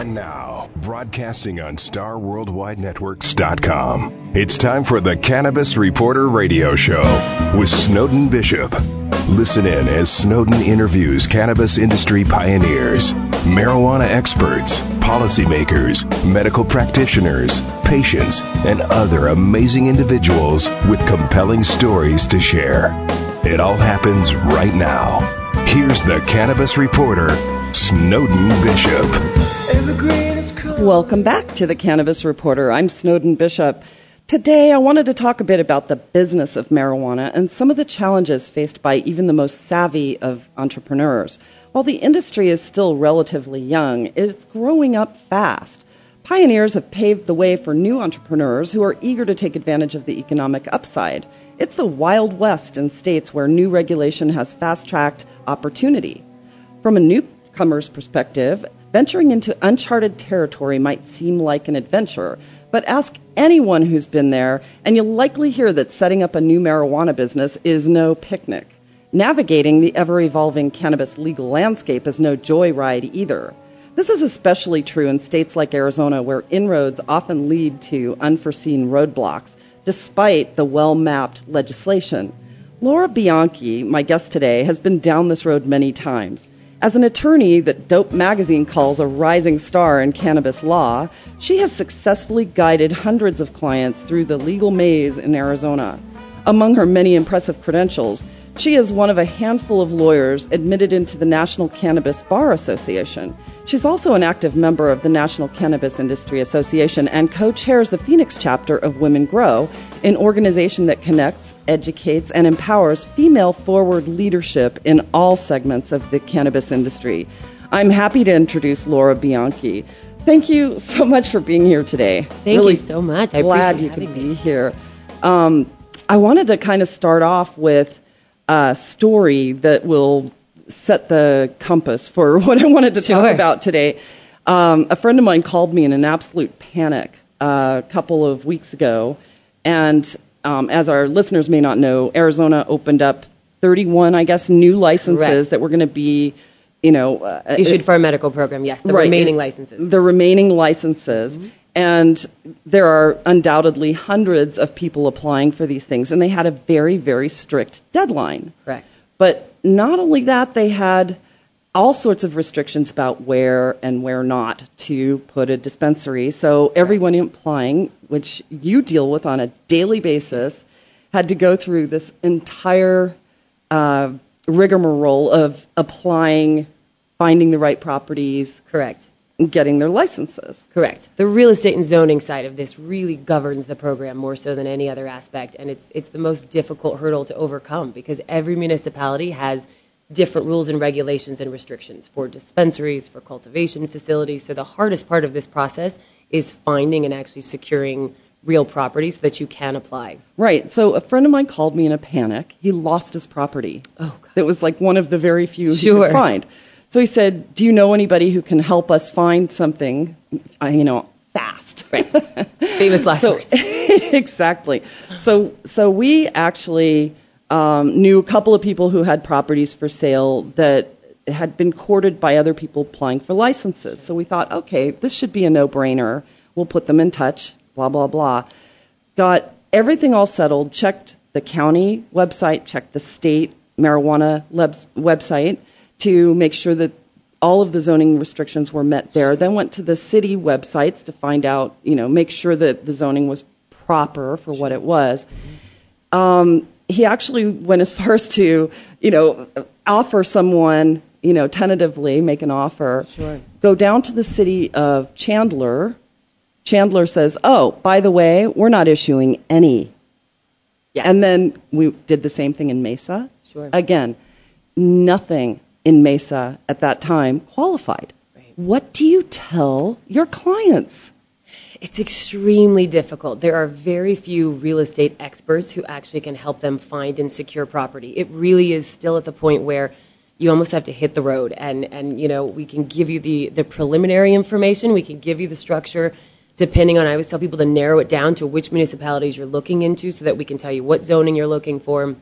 And now, broadcasting on StarWorldWideNetworks.com, it's time for the Cannabis Reporter Radio Show with Snowden Bishop. Listen in as Snowden interviews cannabis industry pioneers, marijuana experts, policymakers, medical practitioners, patients, and other amazing individuals with compelling stories to share. It all happens right now. Here's the cannabis reporter, Snowden Bishop. Welcome back to the Cannabis Reporter. I'm Snowden Bishop. Today, I wanted to talk a bit about the business of marijuana and some of the challenges faced by even the most savvy of entrepreneurs. While the industry is still relatively young, it's growing up fast. Pioneers have paved the way for new entrepreneurs who are eager to take advantage of the economic upside. It's the Wild West in states where new regulation has fast tracked opportunity. From a newcomer's perspective, venturing into uncharted territory might seem like an adventure, but ask anyone who's been there, and you'll likely hear that setting up a new marijuana business is no picnic. Navigating the ever evolving cannabis legal landscape is no joyride either. This is especially true in states like Arizona, where inroads often lead to unforeseen roadblocks, despite the well mapped legislation. Laura Bianchi, my guest today, has been down this road many times. As an attorney that Dope Magazine calls a rising star in cannabis law, she has successfully guided hundreds of clients through the legal maze in Arizona. Among her many impressive credentials, she is one of a handful of lawyers admitted into the National Cannabis Bar Association. She's also an active member of the National Cannabis Industry Association and co chairs the Phoenix chapter of Women Grow, an organization that connects, educates, and empowers female forward leadership in all segments of the cannabis industry. I'm happy to introduce Laura Bianchi. Thank you so much for being here today. Thank really you so much. I'm glad you could be here. Um, I wanted to kind of start off with a story that will set the compass for what I wanted to talk about today. Um, a friend of mine called me in an absolute panic uh, a couple of weeks ago, and um, as our listeners may not know, Arizona opened up 31, I guess, new licenses that were going to be, you know, uh, Issued for a medical program, yes. The Right. remaining licenses. the remaining licenses. And there are undoubtedly hundreds of people applying for these things, and they had a very, very strict deadline. Correct. But not only that, they had all sorts of restrictions about where and where not to put a dispensary. So everyone applying, which you deal with on a daily basis, had to go through this entire uh, rigmarole of applying, finding the right properties, Correct. Getting their licenses. Correct. The real estate and zoning side of this really governs the program more so than any other aspect, and it's it's the most difficult hurdle to overcome because every municipality has different rules and regulations and restrictions for dispensaries, for cultivation facilities. So the hardest part of this process is finding and actually securing real property so that you can apply. Right. So a friend of mine called me in a panic. He lost his property. Oh, God. That was like one of the very few he Sure. could find. So he said, "Do you know anybody who can help us find something, uh, you know, fast?" Right. Famous last so words. exactly. So so we actually um, knew a couple of people who had properties for sale that had been courted by other people applying for licenses. So we thought, okay, this should be a no-brainer. We'll put them in touch. Blah blah blah. Got everything all settled. Checked the county website. Checked the state marijuana website to make sure that all of the zoning restrictions were met there. Then went to the city websites to find out, you know, make sure that the zoning was proper for what it was. Um, he actually went as far as to, you know, offer someone, you know, tentatively make an offer. Sure. Go down to the city of Chandler. Chandler says, "Oh, by the way, we're not issuing any." Yeah. And then we did the same thing in Mesa. Sure. Again, nothing in Mesa at that time qualified. Right. What do you tell your clients? It's extremely difficult. There are very few real estate experts who actually can help them find and secure property. It really is still at the point where you almost have to hit the road and and you know, we can give you the the preliminary information, we can give you the structure depending on I always tell people to narrow it down to which municipalities you're looking into so that we can tell you what zoning you're looking for,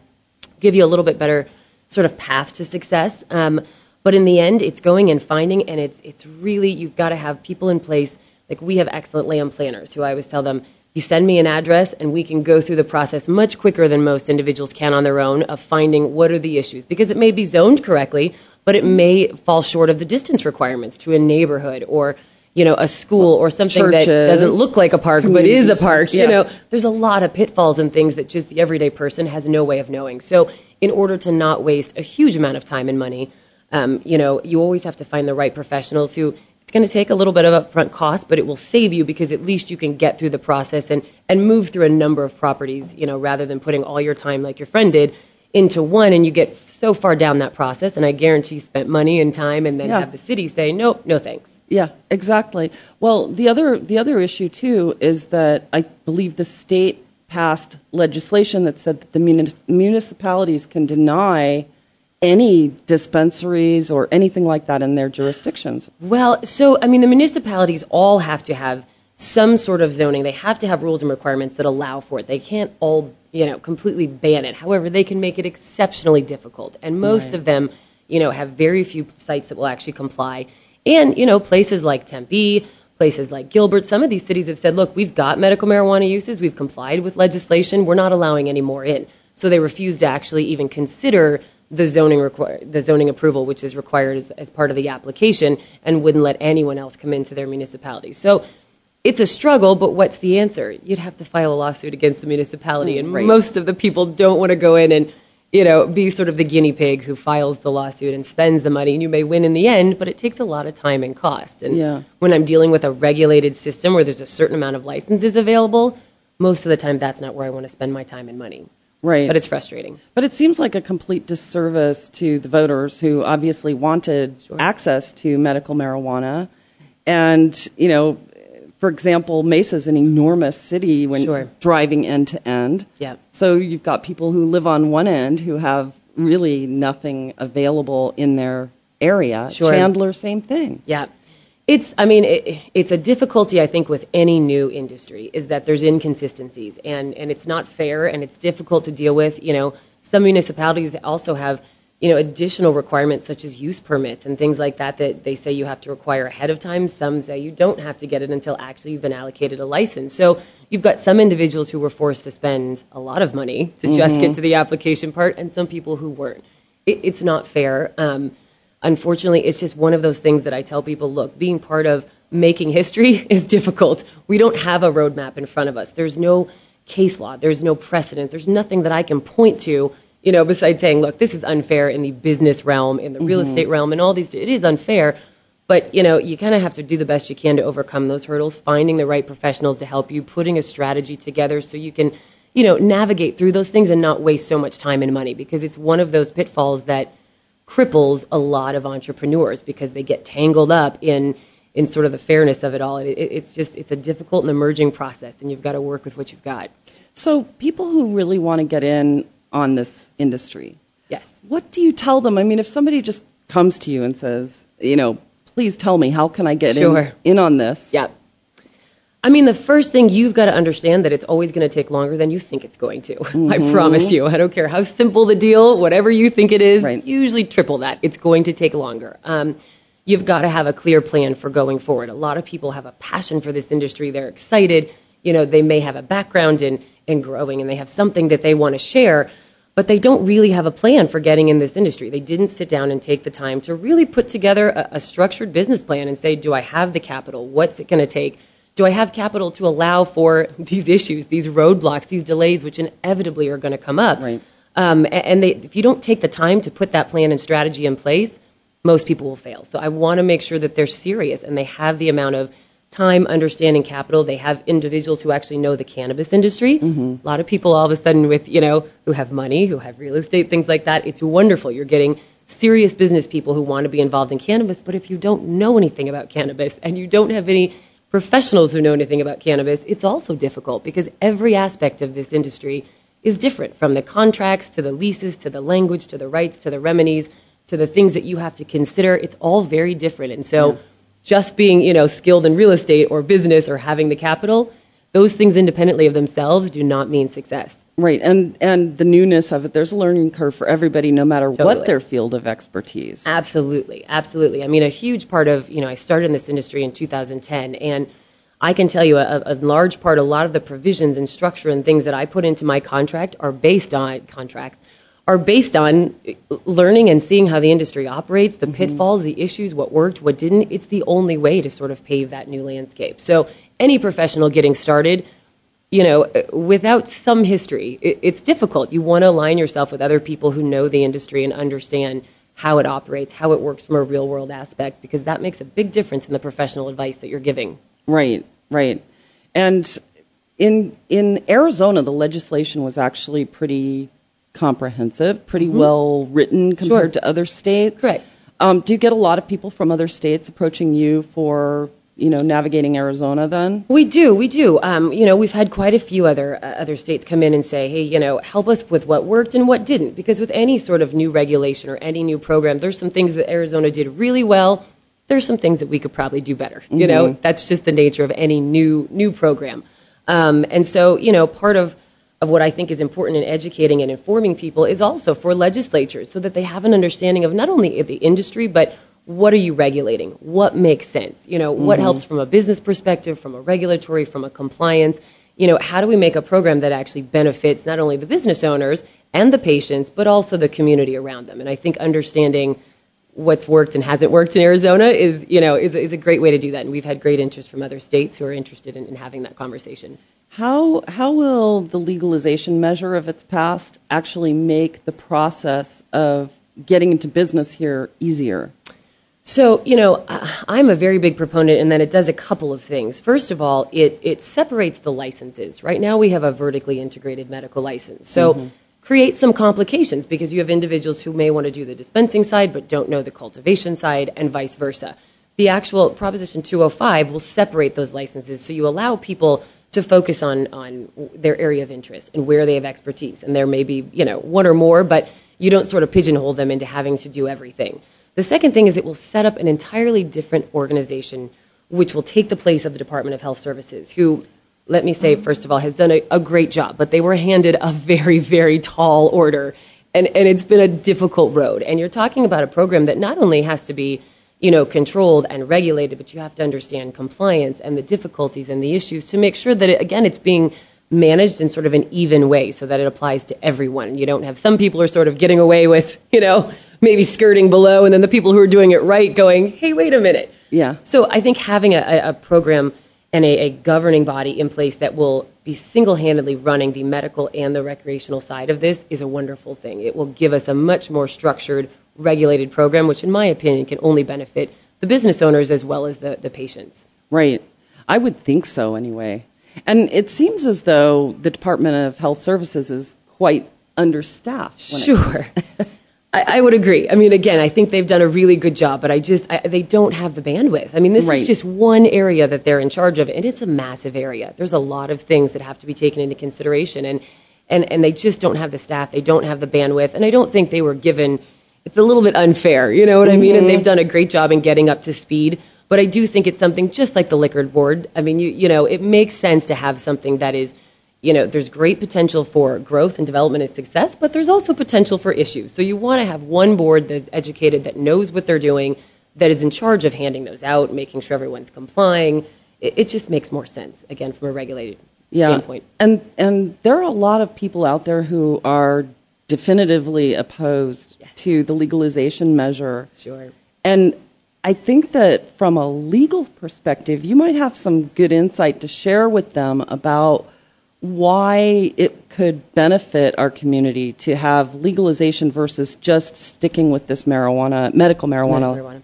give you a little bit better sort of path to success. Um, But in the end, it's going and finding, and it's it's really you've got to have people in place. Like we have excellent land planners who I always tell them, you send me an address, and we can go through the process much quicker than most individuals can on their own of finding what are the issues because it may be zoned correctly, but it may fall short of the distance requirements to a neighborhood or you know, a school or something Churches, that doesn't look like a park but is a park. yeah. You know, there's a lot of pitfalls and things that just the everyday person has no way of knowing. So, in order to not waste a huge amount of time and money, um, you know, you always have to find the right professionals who it's going to take a little bit of upfront cost, but it will save you because at least you can get through the process and and move through a number of properties, you know, rather than putting all your time like your friend did into one and you get so far down that process and I guarantee you spent money and time and then Yeah. have the city say, "Nope, no thanks." Yeah, exactly. Well, the other the other issue too is that I believe the state passed legislation that said that the muni- municipalities can deny any dispensaries or anything like that in their jurisdictions. Well, so I mean, the municipalities all have to have some sort of zoning. They have to have rules and requirements that allow for it. They can't all, you know, completely ban it. However, they can make it exceptionally difficult, and most Right. of them, you know, have very few sites that will actually comply. And you know, places like Tempe, places like Gilbert, some of these cities have said, look, we've got medical marijuana uses, we've complied with legislation, we're not allowing any more in. So they refuse to actually even consider the zoning require, the zoning approval, which is required as, as part of the application, and wouldn't let anyone else come into their municipality. So it's a struggle, but what's the answer? You'd have to file a lawsuit against the municipality, mm, and Right. most of the people don't want to go in and you know be sort of the guinea pig who files the lawsuit and spends the money, and you may win in the end, but it takes a lot of time and cost. And Yeah. when I'm dealing with a regulated system where there's a certain amount of licenses available, most of the time that's not where I want to spend my time and money. Right. But it's frustrating. But it seems like a complete disservice to the voters who obviously wanted access to medical marijuana. And, you know, for example, Mesa is an enormous city when Sure. driving end to end. Yeah. So you've got people who live on one end who have really nothing available in their area. Sure. Chandler, same thing. Yeah. It's, I mean, it, it's a difficulty, I think, with any new industry is that there's inconsistencies and, and it's not fair and it's difficult to deal with. You know, some municipalities also have, you know, additional requirements such as use permits and things like that that they say you have to require ahead of time. Some say you don't have to get it until actually you've been allocated a license. So you've got some individuals who were forced to spend a lot of money to just get to the application part and some people who weren't. It, it's not fair. Um, unfortunately, it's just one of those things that I tell people look, being part of making history is difficult. We don't have a roadmap in front of us. There's no case law, there's no precedent, there's nothing that I can point to, you know, besides saying, look, this is unfair in the business realm, in the real mm-hmm. estate realm, and all these, it is unfair. But, you know, you kind of have to do the best you can to overcome those hurdles, finding the right professionals to help you, putting a strategy together so you can, you know, navigate through those things and not waste so much time and money because it's one of those pitfalls that cripples a lot of entrepreneurs because they get tangled up in in sort of the fairness of it all. It, it, it's just it's a difficult and emerging process, and you've got to work with what you've got. So people who really want to get in on this industry, Yes. what do you tell them? I mean, if somebody just comes to you and says, you know, please tell me, how can I get Sure. in, in on this? Yeah. I mean, the first thing you've got to understand that it's always going to take longer than you think it's going to. I promise you. I don't care how simple the deal, whatever you think it is, Right. usually triple that. It's going to take longer. Um, you've got to have a clear plan for going forward. A lot of people have a passion for this industry. They're excited. You know, they may have a background in, in growing and they have something that they want to share, but they don't really have a plan for getting in this industry. They didn't sit down and take the time to really put together a, a structured business plan and say, do I have the capital? What's it going to take? Do I have capital to allow for these issues, these roadblocks, these delays, which inevitably are going to come up? Right. Um, and they, if you don't take the time to put that plan and strategy in place, most people will fail. So I want to make sure that they're serious and they have the amount of time, understanding capital. They have individuals who actually know the cannabis industry. Mm-hmm. A lot of people all of a sudden with, you know, who have money, who have real estate, things like that. It's wonderful. You're getting serious business people who want to be involved in cannabis. But if you don't know anything about cannabis and you don't have any professionals who know anything about cannabis, it's also difficult because every aspect of this industry is different from the contracts to the leases to the language to the rights to the remedies to the things that you have to consider. It's all very different. And so just being, you know, skilled in real estate or business or having the capital, those things independently of themselves do not mean success. Right, and and the newness of it, there's a learning curve for everybody, no matter Totally. what their field of expertise. Absolutely, absolutely. I mean, a huge part of you know, I started in this industry in 2010, and I can tell you a, a large part, a lot of the provisions and structure and things that I put into my contract are based on contracts are based on learning and seeing how the industry operates, the mm-hmm. pitfalls, the issues, what worked, what didn't. It's the only way to sort of pave that new landscape. So any professional getting started, you know, without some history, it's difficult. You want to align yourself with other people who know the industry and understand how it operates, how it works from a real world aspect, because that makes a big difference in the professional advice that you're giving. Right, right. And in in Arizona, the legislation was actually pretty comprehensive, pretty well written compared Sure. to other states. Correct. Um, do you get a lot of people from other states approaching you for you know navigating Arizona? Then We do, we do. Um, you know, we've had quite a few other uh, other states come in and say, hey, you know, help us with what worked and what didn't, because with any sort of new regulation or any new program, there's some things that Arizona did really well. There's some things that we could probably do better. You know, that's just the nature of any new new program. Um, and so, you know, part of of what I think is important in educating and informing people is also for legislatures so that they have an understanding of not only the industry, but what are you regulating? What makes sense? You know, what mm-hmm. helps from a business perspective, from a regulatory, from a compliance? You know, how do we make a program that actually benefits not only the business owners and the patients, but also the community around them? And I think understanding what's worked and hasn't worked in Arizona is, you know, is, is a great way to do that. And we've had great interest from other states who are interested in, in having that conversation. How how will the legalization measure, if it's passed, actually make the process of getting into business here easier? So, you know, I'm a very big proponent in that it does a couple of things. First of all, it, it separates the licenses. Right now, we have a vertically integrated medical license. So, mm-hmm. creates some complications because you have individuals who may want to do the dispensing side but don't know the cultivation side, and vice versa. The actual Proposition 205 will separate those licenses so you allow people to focus on, their area of interest and where they have expertise. And there may be, one or more, but you don't sort of pigeonhole them into having to do everything. The second thing is it will set up an entirely different organization which will take the place of the Department of Health Services, who, let me say, first of all, has done a, great job, but they were handed a very, very tall order. And it's been a difficult road. And you're talking about a program that not only has to be, you know, controlled and regulated, but you have to understand compliance and the difficulties and the issues to make sure that, again, it's being managed in sort of an even way so that it applies to everyone. You don't have some people are sort of getting away with, you know, maybe skirting below, and then the people who are doing it right going, hey, wait a minute. Yeah. So I think having a, a- program and a, a governing body in place that will be single-handedly running the medical and the recreational side of this is a wonderful thing. It will give us a much more structured, regulated program, which in my opinion can only benefit the business owners as well as the, the patients. Right. I would think so anyway. And it seems as though the Department of Health Services is quite understaffed. Sure. I, I would agree. I mean, again, I think they've done a really good job, but I just I, they don't have the bandwidth. I mean, this Right. is just one area that they're in charge of, and it's a massive area. There's a lot of things that have to be taken into consideration, and and and they just don't have the staff. They don't have the bandwidth, and I don't think they were given. It's a little bit unfair, you know what I mean? And they've mm-hmm. done a great job in getting up to speed. But I do think it's something just like the liquor board. I mean, you you know, it makes sense to have something that is you know, there's great potential for growth and development and success, but there's also potential for issues. So you want to have one board that's educated, that knows what they're doing, that is in charge of handing those out, making sure everyone's complying. It, it just makes more sense, again, from a regulated yeah. standpoint. And and there are a lot of people out there who are definitively opposed to the legalization measure. Sure. And I think that from a legal perspective, you might have some good insight to share with them about why it could benefit our community to have legalization versus just sticking with this marijuana, medical marijuana. marijuana.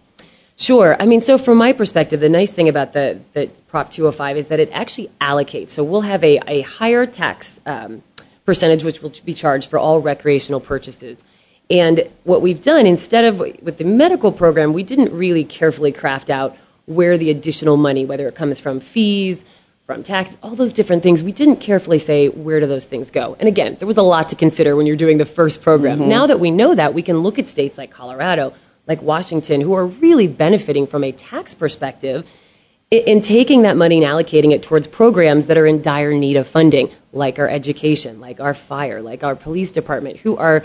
Sure. I mean, so from my perspective, the nice thing about the, the Prop 205 is that it actually allocates. So we'll have a, a higher tax um, percentage which will be charged for all recreational purchases. And what we've done, instead of with the medical program, we didn't really carefully craft out where the additional money, whether it comes from fees, from tax, all those different things, we didn't carefully say where do those things go. And again, there was a lot to consider when you're doing the first program. Mm-hmm. Now that we know that, we can look at states like Colorado, like Washington, who are really benefiting from a tax perspective in taking that money and allocating it towards programs that are in dire need of funding, like our education, like our fire, like our police department, who are, are,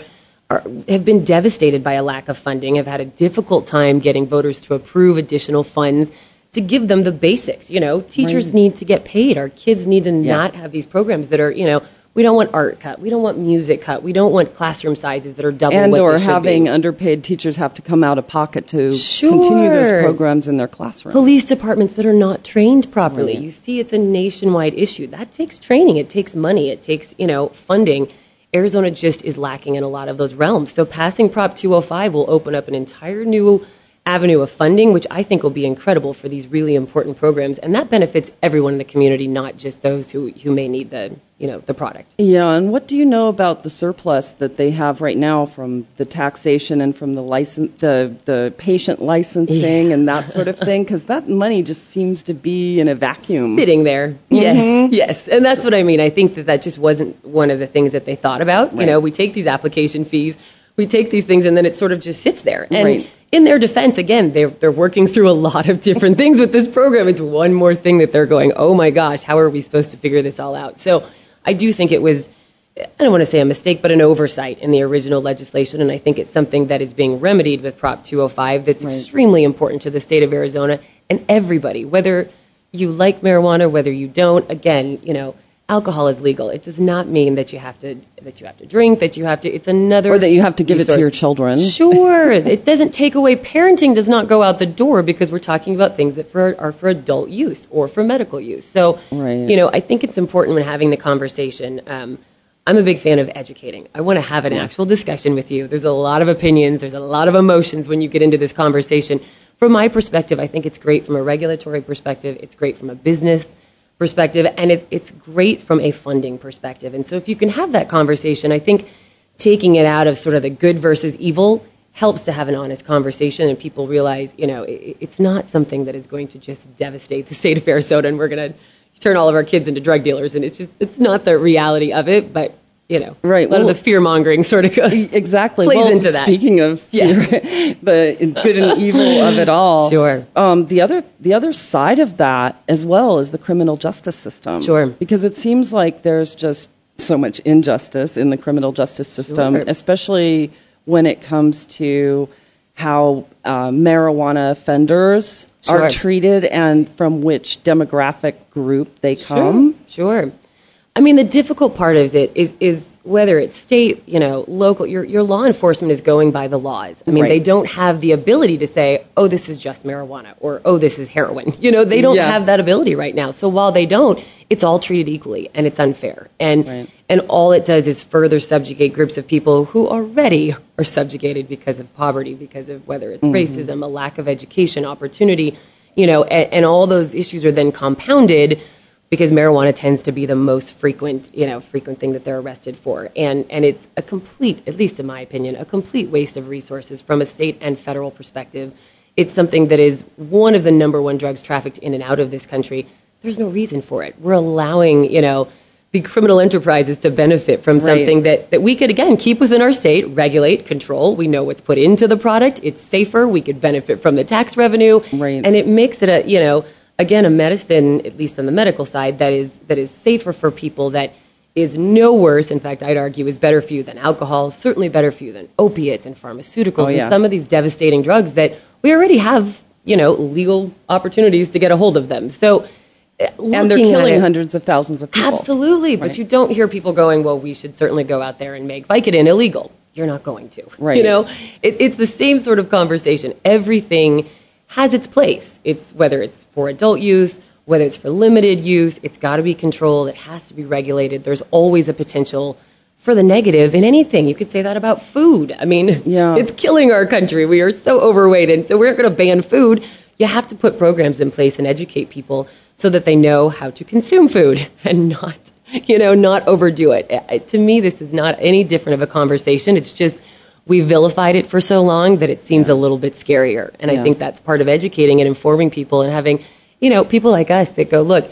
have been devastated by a lack of funding, have had a difficult time getting voters to approve additional funds to give them the basics. You know, teachers right. need to get paid. Our kids need to yeah. not have these programs that are, you know, we don't want art cut. We don't want music cut. We don't want classroom sizes that are double and what or having be. underpaid teachers have to come out of pocket to sure. continue those programs in their classroom. Police departments that are not trained properly. Right. You see, it's a nationwide issue. That takes training. It takes money. It takes you know funding. Arizona just is lacking in a lot of those realms. So passing Prop 205 will open up an entire new avenue of funding, which I think will be incredible for these really important programs, and that benefits everyone in the community, not just those who, who may need the you know the product. Yeah, and what do you know about the surplus that they have right now from the taxation and from the license, the the patient licensing yeah. and that sort of thing? Because that money just seems to be in a vacuum, sitting there. Mm-hmm. Yes, yes, and that's what I mean. I think that that just wasn't one of the things that they thought about. Right. You know, we take these application fees we take these things and then it sort of just sits there. And right. In their defense, again, they're, they're working through a lot of different things with this program. It's one more thing that they're going, oh my gosh, how are we supposed to figure this all out? So I do think it was, I don't want to say a mistake, but an oversight in the original legislation. And I think it's something that is being remedied with Prop 205 that's right. extremely important to the state of Arizona and everybody, whether you like marijuana, whether you don't. Again, you know, alcohol is legal. It does not mean that you have to that you have to drink, that you have to. It's another or that you have to give resource. it to your children. Sure, it doesn't take away. Parenting does not go out the door because we're talking about things that for, are for adult use or for medical use. So, right. you know, I think it's important when having the conversation. Um, I'm a big fan of educating. I want to have an actual discussion with you. There's a lot of opinions, there's a lot of emotions when you get into this conversation. From my perspective, I think it's great from a regulatory perspective, it's great from a business perspective, and it, it's great from a funding perspective. And so if you can have that conversation, I think taking it out of sort of the good versus evil helps to have an honest conversation and people realize, you know, it, it's not something that is going to just devastate the state of Arizona and we're going to turn all of our kids into drug dealers and it's just it's not the reality of it, but you know, right. A lot well, of the fear mongering sort of goes exactly plays well, into that. Speaking of fear, the good and evil of it all. Sure. Um, the other the other side of that as well is the criminal justice system. Sure. Because it seems like there's just so much injustice in the criminal justice system, sure. especially when it comes to how uh, marijuana offenders sure. are treated and from which demographic group they come. Sure. sure. I mean, the difficult part of it is is whether it's state, you know, local. Your your law enforcement is going by the laws. I mean, right. they don't have the ability to say, "Oh, this is just marijuana," or "Oh, this is heroin." You know, they don't yeah. have that ability right now. So while they don't, it's all treated equally, and it's unfair. And right. and all it does is further subjugate groups of people who already are subjugated because of poverty, because of whether it's mm-hmm. racism, a lack of education, opportunity, you know, and, and all those issues are then compounded because marijuana tends to be the most frequent, you know, frequent thing that they're arrested for. And and it's a complete, at least in my opinion, a complete waste of resources from a state and federal perspective. It's something that is one of the number one drugs trafficked in and out of this country. There's no reason for it. We're allowing, you know, the criminal enterprises to benefit from something right. that, that we could again keep within our state, regulate, control. We know what's put into the product. It's safer. We could benefit from the tax revenue. Right. And it makes it a you know again, a medicine, at least on the medical side, that is that is safer for people, that is no worse. In fact, I'd argue is better for you than alcohol, certainly better for you than opiates and pharmaceuticals oh, yeah. and some of these devastating drugs that we already have, you know, legal opportunities to get a hold of them. So. Uh, and they're killing it, hundreds of thousands of people. Absolutely, right. but you don't hear people going, "Well, we should certainly go out there and make Vicodin illegal." You're not going to, right? You know, it, it's the same sort of conversation. Everything has its place. It's whether it's for adult use, whether it's for limited use, it's got to be controlled. It has to be regulated. There's always a potential for the negative in anything. You could say that about food. I mean, yeah. it's killing our country. We are so overweight, and so we're going to ban food. You have to put programs in place and educate people so that they know how to consume food and not, you know, not overdo it. To me, this is not any different of a conversation. It's just we vilified it for so long that it seems yeah. a little bit scarier. And yeah. I think that's part of educating and informing people and having, you know, people like us that go, look,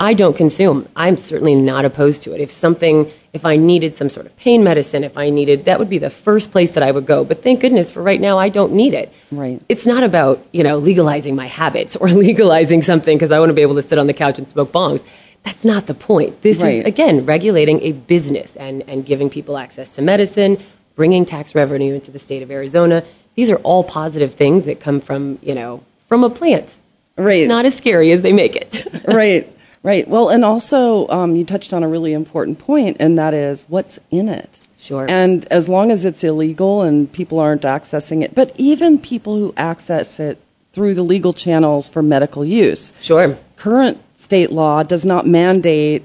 I don't consume. I'm certainly not opposed to it. If something, if I needed some sort of pain medicine, if I needed, that would be the first place that I would go. But thank goodness for right now, I don't need it. Right. It's not about, you know, legalizing my habits or legalizing something because I want to be able to sit on the couch and smoke bongs. That's not the point. This Right. is, again, regulating a business and, and giving people access to medicine, bringing tax revenue into the state of Arizona. These are all positive things that come from, you know, from a plant. Right. Not as scary as they make it. right. Right. Well, and also um, you touched on a really important point, and that is what's in it. Sure. And as long as it's illegal and people aren't accessing it, but even people who access it through the legal channels for medical use, Sure. current state law does not mandate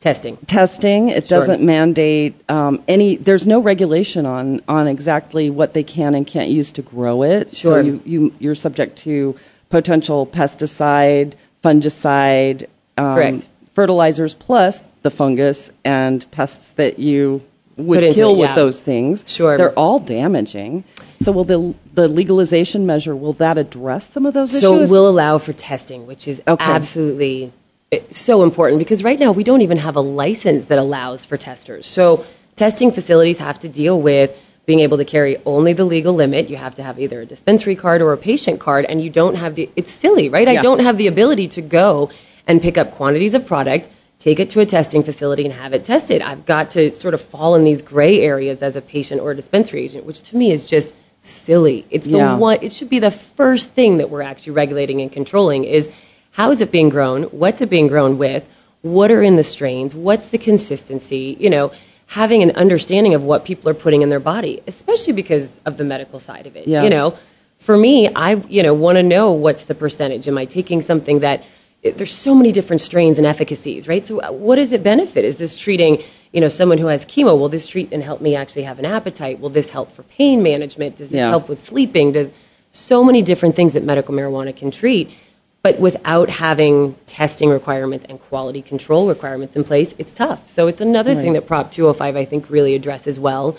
Testing. testing. It Sure. doesn't mandate um, any. There's no regulation on on exactly what they can and can't use to grow it. So Sure. you, you you're subject to potential pesticide, fungicide, um, Correct. fertilizers plus the fungus and pests that you would Put kill it, with yeah. those things. Sure. They're all damaging. So will the the legalization measure will that address some of those issues? So issues? we'll allow for testing, which is Okay. absolutely so important because right now we don't even have a license that allows for testers. So testing facilities have to deal with being able to carry only the legal limit. You have to have either a dispensary card or a patient card, and you don't have the. It's silly, right? I don't have the ability to go and pick up quantities of product. Take it to a testing facility and have it tested. I've got to sort of fall in these gray areas as a patient or a dispensary agent, which to me is just silly. It's the one it should be the first thing that we're actually regulating and controlling is how is it being grown? What's it being grown with? What are in the strains? What's the consistency? You know, having an understanding of what people are putting in their body, especially because of the medical side of it. Yeah. You know, for me, I you know want to know what's the percentage. Am I taking something that it- there's so many different strains and efficacies, right? So uh, what does it benefit? Is this treating, you know, someone who has chemo? Will this treat and help me actually have an appetite? Will this help for pain management? Does this Yeah. help with sleeping? Does so many different things that medical marijuana can treat, but without having testing requirements and quality control requirements in place, it's tough. So it's another thing that Prop 205 I think really addresses well.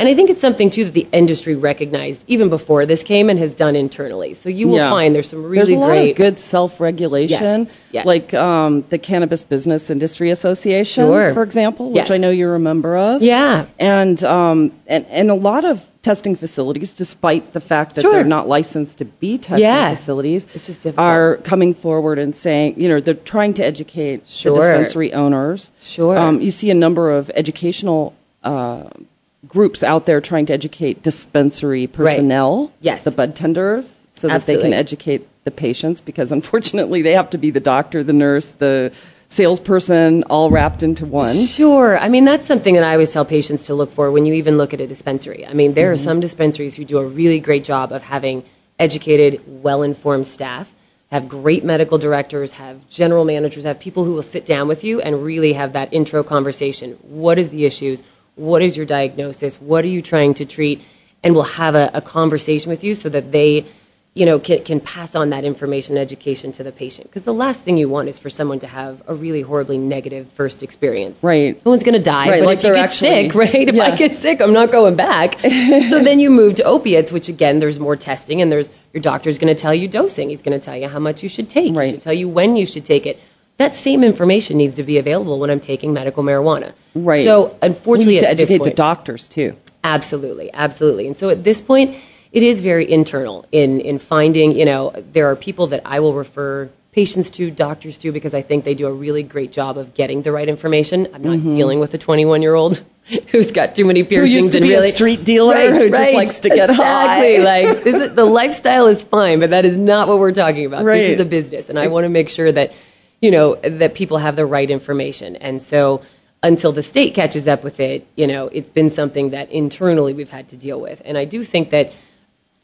And I think it's something too that the industry recognized even before this came and has done internally. So you will Yeah. find there's some really There's a lot great of good self-regulation, Yes, yes. like um, the Cannabis Business Industry Association, Sure. for example, which Yes. I know you're a member of. Yeah. And um, and and a lot of testing facilities, despite the fact that Sure. they're not licensed to be testing Yeah. facilities, It's just difficult. are coming forward and saying, you know, they're trying to educate Sure. the dispensary owners. Sure. Um, you see a number of educational uh, groups out there trying to educate dispensary personnel, Yes. the bud tenders, so that they can educate the patients because unfortunately they have to be the doctor, the nurse, the salesperson all wrapped into one. Sure. I mean, that's something that I always tell patients to look for when you even look at a dispensary. I mean, there are mm-hmm. some dispensaries who do a really great job of having educated, well informed staff, have great medical directors, have general managers, have people who will sit down with you and really have that intro conversation. What is the issues? What is your diagnosis? What are you trying to treat? And we'll have a, a conversation with you so that they you know, can, can pass on that information and education to the patient. Because the last thing you want is for someone to have a really horribly negative first experience. Right. No one's going to die. Right, but like if you get actually- sick, right? If Yeah. I get sick, I'm not going back. so then you move to opiates, which again, there's more testing, and there's your doctor's going to tell you dosing. He's going to tell you how much you should take. Right. He should tell you when you should take it. That same information needs to be available when I'm taking medical marijuana. Right. So unfortunately, We need to educate the doctors too. Absolutely, absolutely. And so at this point, it is very internal in in finding. You know, there are people that I will refer patients to, doctors to, because I think they do a really great job of getting the right information. I'm not dealing with a 21 year old who's got too many Mm-hmm. Who piercings used to be really a street dealer Right, who just likes to get exactly. high. like this is, the lifestyle is fine, but that is not what we're talking about. Right. This is a business, and I want to make sure that you know that people have the right information. And so until the state catches up with it, you know, it's been something that internally we've had to deal with. And I do think that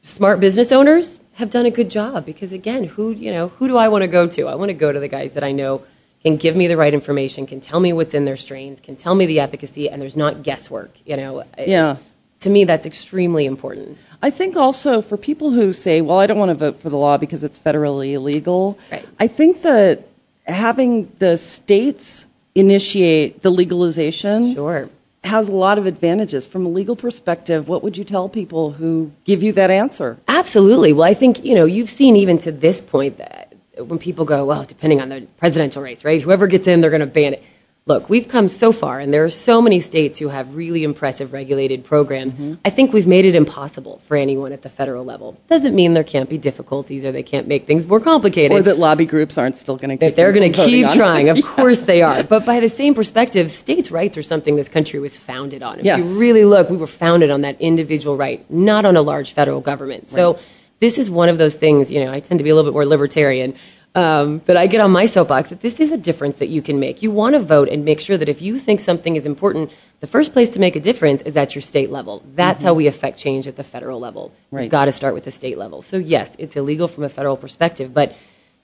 smart business owners have done a good job because again, who you know, who do I want to go to? I want to go to the guys that I know can give me the right information, can tell me what's in their strains, can tell me the efficacy, and there's not guesswork. You know, Yeah. To me, that's extremely important. I think also for people who say, well, I don't want to vote for the law because it's federally illegal, Right. I think that having the states initiate the legalization Sure. has a lot of advantages. From a legal perspective, what would you tell people who give you that answer? Absolutely. Well, I think you know you've seen even to this point that when people go, well, depending on the presidential race, right? Whoever gets in, they're going to ban it. Look, we've come so far, and there are so many states who have really impressive regulated programs. Mm-hmm. I think we've made it impossible for anyone at the federal level. Doesn't mean there can't be difficulties or they can't make things more complicated. Or that lobby groups aren't still going to that they're going to keep trying. Of course they are. But by the same perspective, states' rights are something this country was founded on. If Yes. you really look, we were founded on that individual right, not on a large federal government. So this is one of those things, you know, I tend to be a little bit more libertarian. Um, that I get on my soapbox that this is a difference that you can make. You want to vote and make sure that if you think something is important, the first place to make a difference is at your state level. That's how we affect change at the federal level. Right. We've got to start with the state level. So yes, it's illegal from a federal perspective, but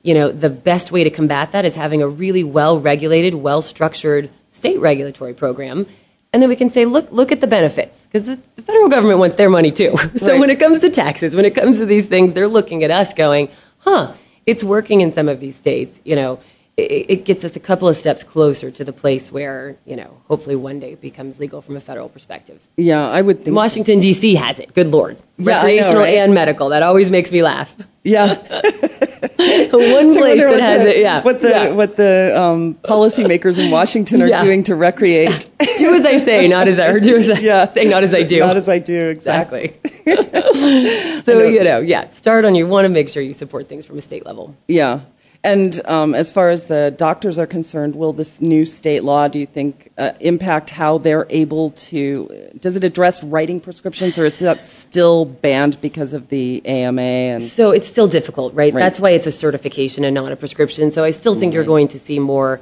you know, the best way to combat that is having a really well-regulated, well-structured state regulatory program. And then we can say, look, look at the benefits, because the, the federal government wants their money too. so Right. when it comes to taxes, when it comes to these things, they're looking at us going, huh, it's working in some of these states. You know, it, gets us a couple of steps closer to the place where, you know, hopefully one day it becomes legal from a federal perspective. Yeah, I would think. Washington D.C. has it. Good lord, Yeah, I know, recreational right? and medical. That always makes me laugh. Yeah. One place that has the, it, yeah. What the yeah. what the um, policymakers in Washington are Yeah. doing to recreate. do as I say, not as I, or do as I Yeah. say, not as I do. Not as I do, exactly. exactly. so you know, yeah, start on. You want to make sure you support things from a state level. Yeah. And um, as far as the doctors are concerned, will this new state law, do you think, uh, impact how they're able to? Does it address writing prescriptions, or is that still banned because of the AMA? And So it's still difficult, right? Right. That's why it's a certification and not a prescription. So I still think you're going to see more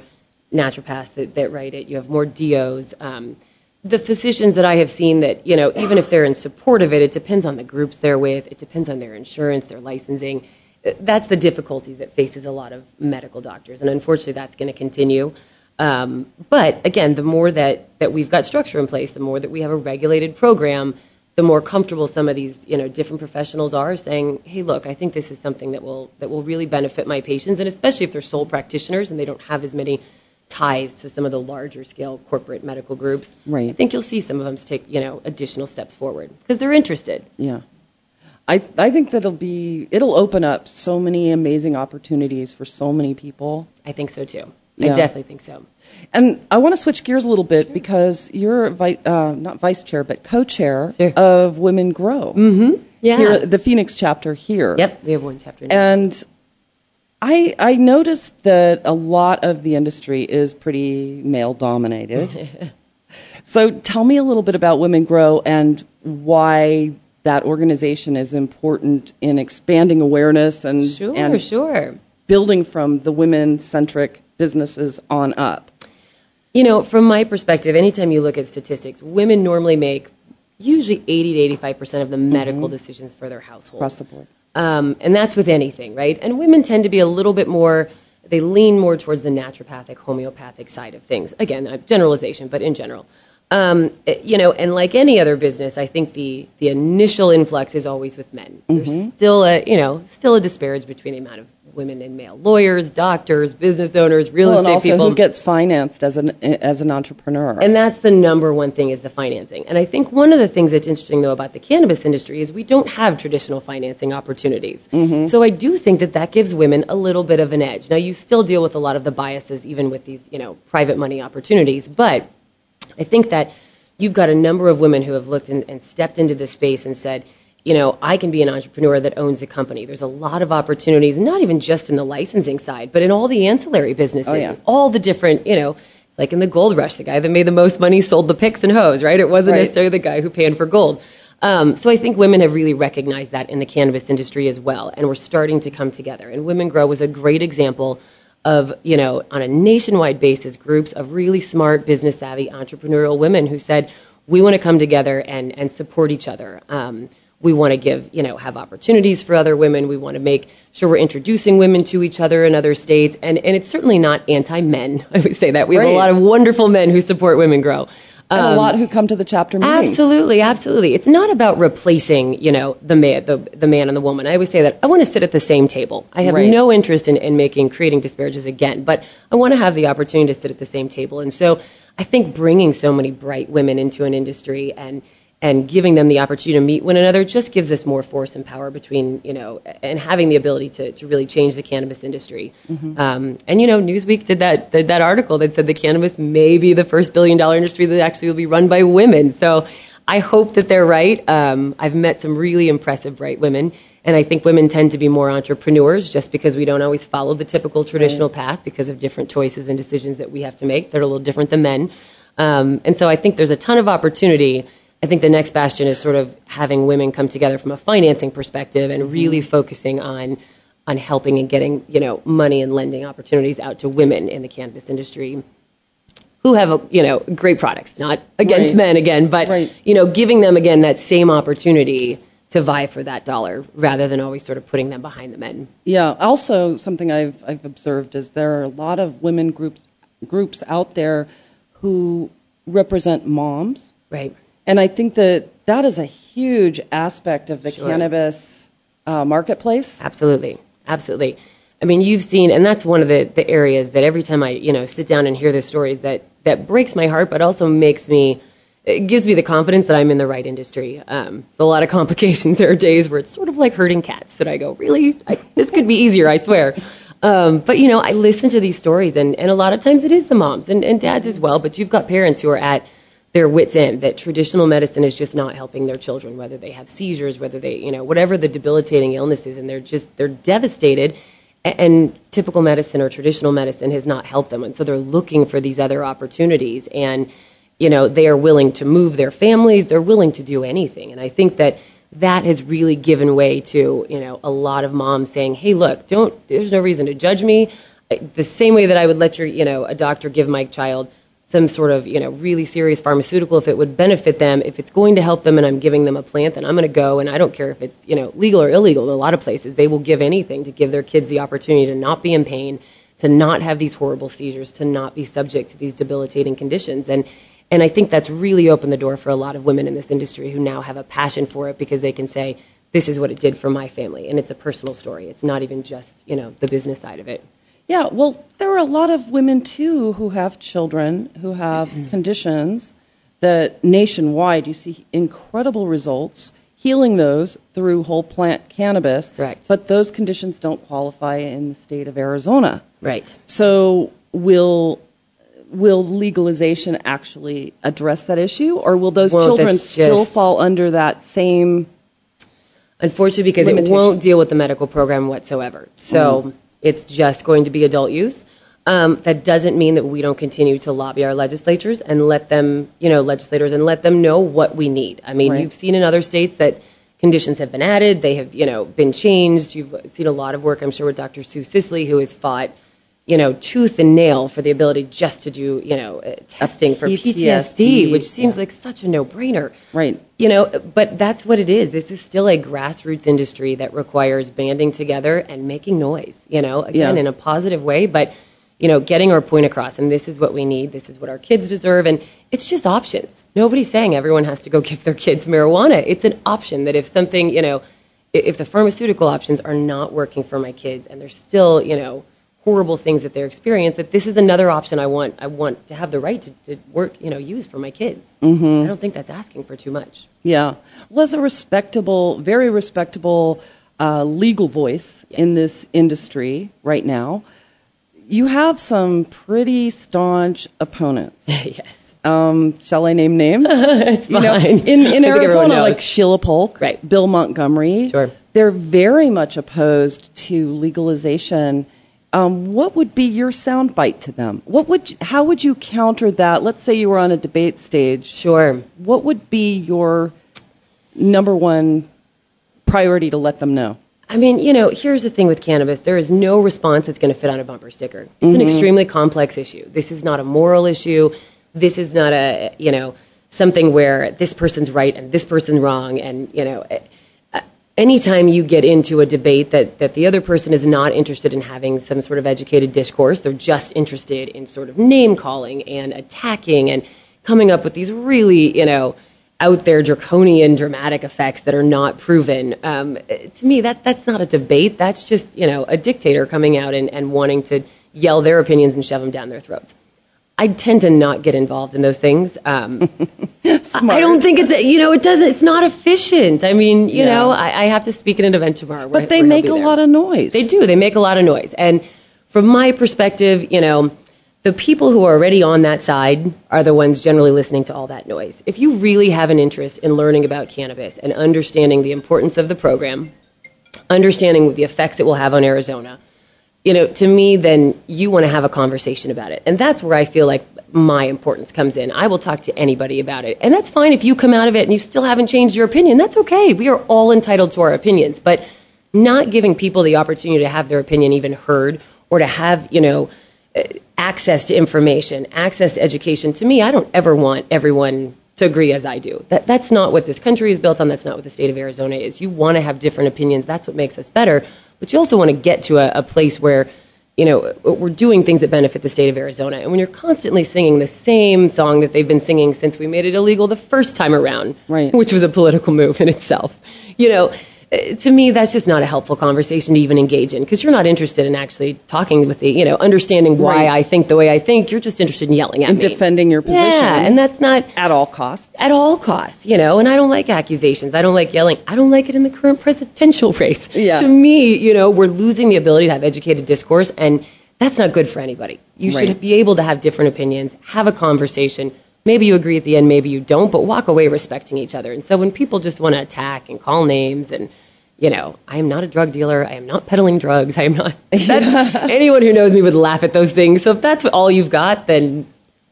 naturopaths that, that write it. You have more DOs. Um, the physicians that I have seen that, you know, even if they're in support of it, it depends on the groups they're with. It depends on their insurance, their licensing. That's the difficulty that faces a lot of medical doctors. And unfortunately, that's going to continue. Um, but again, the more that, that we've got structure in place, the more that we have a regulated program, the more comfortable some of these, you know, different professionals are saying, "Hey, look, I think this is something that will that will really benefit my patients, and especially if they're sole practitioners and they don't have as many ties to some of the larger scale corporate medical groups. Right. I think you'll see some of them take, you know, additional steps forward because they're interested. I I think that'll be it'll open up so many amazing opportunities for so many people. I think so too. Yeah. I definitely think so. And I want to switch gears a little bit because you're vi- uh, not vice chair, but co-chair Sure. of Women Grow. Mm-hmm. Yeah. Here, the Phoenix chapter here. yep. We have one chapter. Now. And I I noticed that a lot of the industry is pretty male dominated. so tell me a little bit about Women Grow and why that organization is important in expanding awareness and sure. and sure. building from the women centric businesses on up. You know, from my perspective, anytime you look at statistics, women normally make usually 80 to 85 percent of the medical decisions for their household. Across the board. Um, and that's with anything, right? And women tend to be a little bit more, they lean more towards the naturopathic, homeopathic side of things. Again, uh, generalization, but in general. Um, you know, and like any other business, I think the, the initial influx is always with men. There's still a, you know, still a disparage between the amount of women and male lawyers, doctors, business owners, real Well, and estate also people. who gets financed as an as an entrepreneur. And that's the number one thing is the financing. And I think one of the things that's interesting though about the cannabis industry is we don't have traditional financing opportunities. So I do think that that gives women a little bit of an edge. Now you still deal with a lot of the biases even with these, you know, private money opportunities, but I think that you've got a number of women who have looked and, stepped into this space and said, you know, I can be an entrepreneur that owns a company. There's a lot of opportunities, not even just in the licensing side, but in all the ancillary businesses, Oh, yeah. all the different, you know, like in the gold rush, the guy that made the most money sold the picks and hoes, right? It wasn't Right. necessarily the guy who panned for gold. Um, so I think women have really recognized that in the cannabis industry as well, and we're starting to come together. And Women Grow was a great example of, you know, on a nationwide basis, groups of really smart, business savvy, entrepreneurial women who said, we want to come together and, and support each other. Um, we want to give, you know, have opportunities for other women. We want to make sure we're introducing women to each other in other states. And, and it's certainly not anti-men. I would say that. We have Right. a lot of wonderful men who support Women Grow. And a Um, lot who come to the chapter meetings. Absolutely, absolutely. It's not about replacing, you know, the man, the, the man and the woman. I always say that I want to sit at the same table. I have Right. no interest in, in making creating disparages again, but I want to have the opportunity to sit at the same table. And so I think bringing so many bright women into an industry and and giving them the opportunity to meet one another just gives us more force and power between, you know, and having the ability to, to really change the cannabis industry. Mm-hmm. Um, and, you know, Newsweek did that, did that article that said the cannabis may be the first billion dollar industry that actually will be run by women. So I hope that they're right. Um, I've met some really impressive, bright women. And I think women tend to be more entrepreneurs just because we don't always follow the typical traditional right. path because of different choices and decisions that we have to make that are a little different than men. Um, and so I think there's a ton of opportunity I think the next bastion is sort of having women come together from a financing perspective and really mm-hmm. focusing on on helping and getting you know money and lending opportunities out to women in the cannabis industry who have a, you know great products, not against right. men again, but right. you know giving them again that same opportunity to vie for that dollar rather than always sort of putting them behind the men. Yeah. Also, something I've I've observed is there are a lot of women groups groups out there who represent moms. Right and I think that that is a huge aspect of the sure. cannabis uh, marketplace. Absolutely, absolutely. I mean, you've seen, and that's one of the, the areas that every time I, you know, sit down and hear the stories that that breaks my heart, but also makes me, it gives me the confidence that I'm in the right industry. Um, there's a lot of complications. There are days where it's sort of like herding cats that I go, really, I, this could be easier, I swear. Um, but you know, I listen to these stories, and, and a lot of times it is the moms and, and dads as well. But you've got parents who are at their wits end that traditional medicine is just not helping their children whether they have seizures whether they you know whatever the debilitating illness is and they're just they're devastated. And typical medicine or traditional medicine has not helped them and so they're looking for these other opportunities. And you know they are willing to move their families they're willing to do anything. And i think that that has really given way to you know a lot of moms saying hey look don't there's no reason to judge me. The same way that i would let your you know a doctor give my child some sort of you know really serious pharmaceutical if it would benefit them. If it's going to help them and i'm giving them a plant then i'm going to go. And i don't care if it's you know legal or illegal. In a lot of places they will give anything to give their kids the opportunity to not be in pain to not have these horrible seizures to not be subject to these debilitating conditions. And and i think that's really opened the door for a lot of women in this industry who now have a passion for it because they can say this is what it did for my family. And it's a personal story. It's not even just you know the business side of it yeah, well, there are a lot of women too who have children who have mm-hmm. conditions that nationwide you see incredible results healing those through whole plant cannabis. Correct. But those conditions don't qualify in the state of Arizona. Right. So will will legalization actually address that issue or will those well, children still fall under that same Unfortunately because limitation? it won't deal with the medical program whatsoever. So mm it's just going to be adult use. Um, that doesn't mean that we don't continue to lobby our legislatures and let them, you know, legislators and let them know what we need. I mean, you've seen in other states that conditions have been added, they have, you know, been changed. You've seen a lot of work, I'm sure, with Dr. Sue Sisley, who has fought you know, tooth and nail for the ability just to do, you know, uh, testing for PTSD, which seems yeah. like such a no-brainer. Right. You know, but that's what it is. This is still a grassroots industry that requires banding together and making noise, you know, again, yeah. in a positive way, but, you know, getting our point across. And this is what we need. This is what our kids deserve. And it's just options. Nobody's saying everyone has to go give their kids marijuana. It's an option that if something, you know, if the pharmaceutical options are not working for my kids and they're still, you know, horrible things that they're experiencing that this is another option I want I want to have the right to, to work you know use for my kids. Mm-hmm. I don't think that's asking for too much. Yeah, well, as a respectable, very respectable uh, legal voice yes. in this industry right now, you have some pretty staunch opponents. yes. Um, shall I name names? it's you fine. Know, in in Arizona, like Sheila Polk, right. Bill Montgomery, sure. they're very much opposed to legalization um, what would be your soundbite to them? What would, how would you counter that? Let's say you were on a debate stage. Sure. What would be your number one priority to let them know? I mean, you know, here's the thing with cannabis. There is no response that's going to fit on a bumper sticker. It's mm-hmm. an extremely complex issue. This is not a moral issue. This is not a, you know, something where this person's right and this person's wrong. And, you know, anytime you get into a debate that, that the other person is not interested in having some sort of educated discourse, they're just interested in sort of name calling and attacking and coming up with these really, you know, out there draconian dramatic effects that are not proven. Um, to me, that that's not a debate. That's just, you know, a dictator coming out and, and wanting to yell their opinions and shove them down their throats. I tend to not get involved in those things. Um, Smart. I don't think it's, you know, it doesn't, it's not efficient. I mean, you Yeah. know, I, I have to speak at an event tomorrow. where- But they make a lot of noise. They do. They make a lot of noise. And from my perspective, you know, the people who are already on that side are the ones generally listening to all that noise. If you really have an interest in learning about cannabis and understanding the importance of the program, understanding the effects it will have on Arizona, you know, to me, then you want to have a conversation about it. And that's where I feel like my importance comes in. I will talk to anybody about it. And that's fine if you come out of it and you still haven't changed your opinion. That's okay. We are all entitled to our opinions. But not giving people the opportunity to have their opinion even heard or to have, you know, access to information, access to education. To me, I don't ever want everyone to agree as I do. That that's not what this country is built on. That's not what the state of Arizona is. You want to have different opinions. That's what makes us better. But you also want to get to a, a place where, you know, we're doing things that benefit the state of Arizona. And when you're constantly singing the same song that they've been singing since we made it illegal the first time around, Right. which was a political move in itself, you know, to me that's just not a helpful conversation to even engage in because you're not interested in actually talking with the, you know, understanding why Right. I think the way I think. You're just interested in yelling at me and me. defending your position Yeah, and that's not at all costs. at all costs, you know, and I don't like accusations. I don't like yelling. I don't like it in the current presidential race. Yeah. To me, you know, we're losing the ability to have educated discourse, and that's not good for anybody. You Right. should be able to have different opinions, have a conversation. Maybe you agree at the end, maybe you don't, but walk away respecting each other. And so when people just want to attack and call names and you know, I am not a drug dealer. I am not peddling drugs. I am not. That's, Anyone who knows me would laugh at those things. So if that's all you've got, then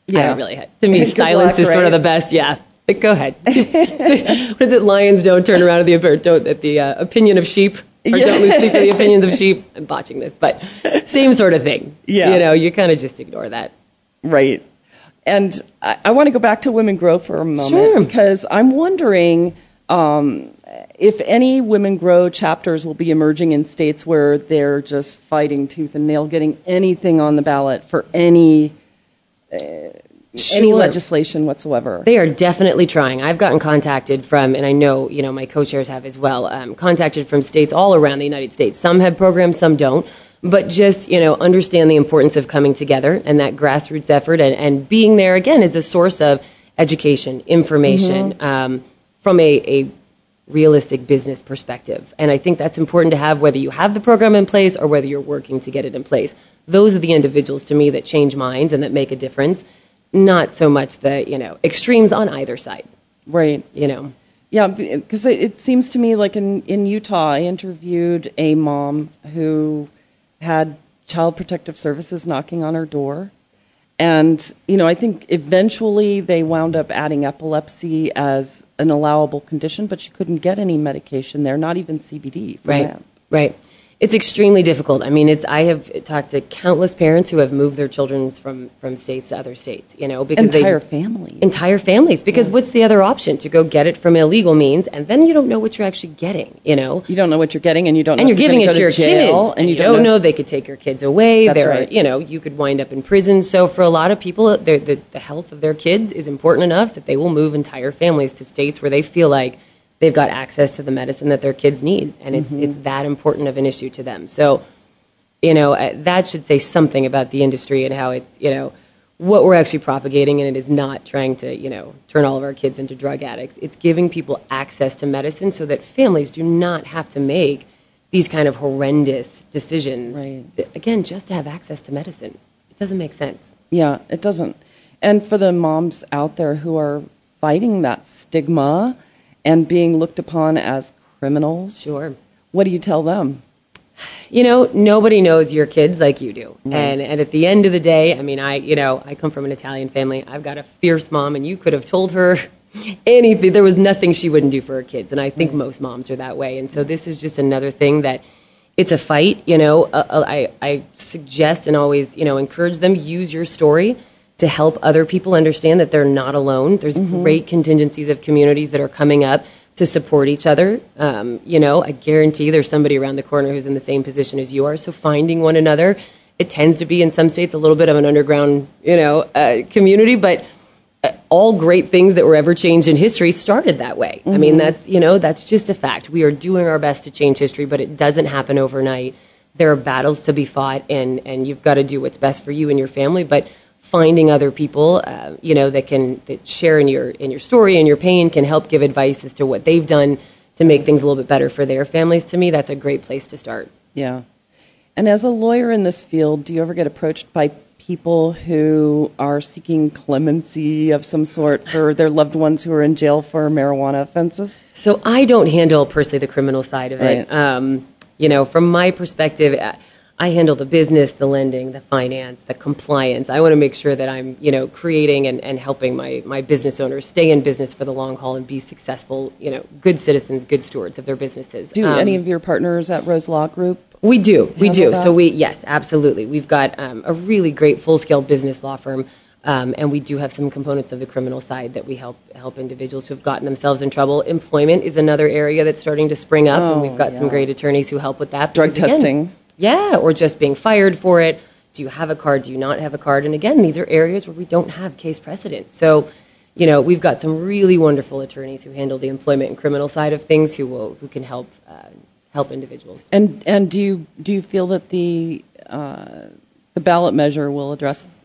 I Yeah. don't really. To me, silence luck, is sort of the best. Yeah. But Go ahead. what is it? Lions don't turn around at the or don't, at the uh, opinion of sheep, or Yeah. don't lose sleep for the opinions of sheep. I'm botching this, but same sort of thing. Yeah. You know, you kind of just ignore that. Right. And I, I want to go back to Women Grow for a moment Sure. because I'm wondering um, if any Women Grow chapters will be emerging in states where they're just fighting tooth and nail getting anything on the ballot for any uh, any legislation whatsoever. They are definitely trying. I've gotten contacted from, and I know you know my co-chairs have as well, um, contacted from states all around the United States. Some have programs, some don't. But just you know, understand the importance of coming together and that grassroots effort, and, and being there again is a source of education, information um, from a, a realistic business perspective. And I think that's important to have whether you have the program in place or whether you're working to get it in place. Those are the individuals to me that change minds and that make a difference, not so much the, you know, extremes on either side, right. you know. Yeah, because it, it seems to me like in, in Utah, I interviewed a mom who had Child Protective Services knocking on her door. And, you know, I think eventually they wound up adding epilepsy as an allowable condition, but she couldn't get any medication there, not even CBD for Right. that. Right. It's extremely difficult. I mean, it's I have talked to countless parents who have moved their children from from states to other states, you know, because Entire they family. entire families because what's the other option to go get it from illegal means and then you don't know what you're actually getting, you know. you don't know what you're getting, and you don't know and you're giving it to your jail, kids, and you, don't know. they could take your kids away. That's There, right. you know, you could wind up in prison. So for a lot of people, the the health of their kids is important enough that they will move entire families to states where they feel like they've got access to the medicine that their kids need, and it's Mm-hmm. it's that important of an issue to them. So, you know, uh, that should say something about the industry and how it's you know what we're actually propagating, and it is not trying to you know turn all of our kids into drug addicts. It's giving people access to medicine so that families do not have to make these kind of horrendous decisions. Right. Again, just to have access to medicine. It doesn't make sense. Yeah, it doesn't. And for the moms out there who are fighting that stigma and being looked upon as criminals, Sure. what do you tell them? You know, nobody knows your kids like you do. And and at the end of the day, I mean, I you know, I come from an Italian family. I've got a fierce mom, and you could have told her anything. There was nothing she wouldn't do for her kids, and I think most moms are that way. And so this is just another thing that it's a fight. You know, uh, uh, I I suggest and always you know encourage them use your story to help other people understand that they're not alone. There's great contingencies of communities that are coming up to support each other. Um, you know, I guarantee there's somebody around the corner who's in the same position as you are. So finding one another, it tends to be in some states a little bit of an underground, you know, uh, community, but uh, all great things that were ever changed in history started that way. I mean, that's you know, that's just a fact. We are doing our best to change history, but it doesn't happen overnight. There are battles to be fought, and and you've got to do what's best for you and your family, but finding other people, uh, you know, that can that share in your in your story and your pain, can help give advice as to what they've done to make things a little bit better for their families. To me, that's a great place to start. Yeah. And as a lawyer in this field, do you ever get approached by people who are seeking clemency of some sort for their loved ones who are in jail for marijuana offenses? So I don't handle personally the criminal side of it. Um, you know, from my perspective, I- handle the business, the lending, the finance, the compliance. I want to make sure that I'm, you know, creating and, and helping my, my business owners stay in business for the long haul and be successful, you know, good citizens, good stewards of their businesses. Do Um, any of your partners at Rose Law Group? we do, we do. that? So we, yes, absolutely. We've got um, a really great full-scale business law firm, um, and we do have some components of the criminal side that we help help individuals who have gotten themselves in trouble. Employment is another area that's starting to spring up, Oh, and we've got some great attorneys who help with that. Drug because, again, testing. Yeah, or just being fired for it. Do you have a card? Do you not have a card? And again, these are areas where we don't have case precedent. So, you know, we've got some really wonderful attorneys who handle the employment and criminal side of things who will who can help uh, help individuals. And and do you do you feel that the uh, the ballot measure will address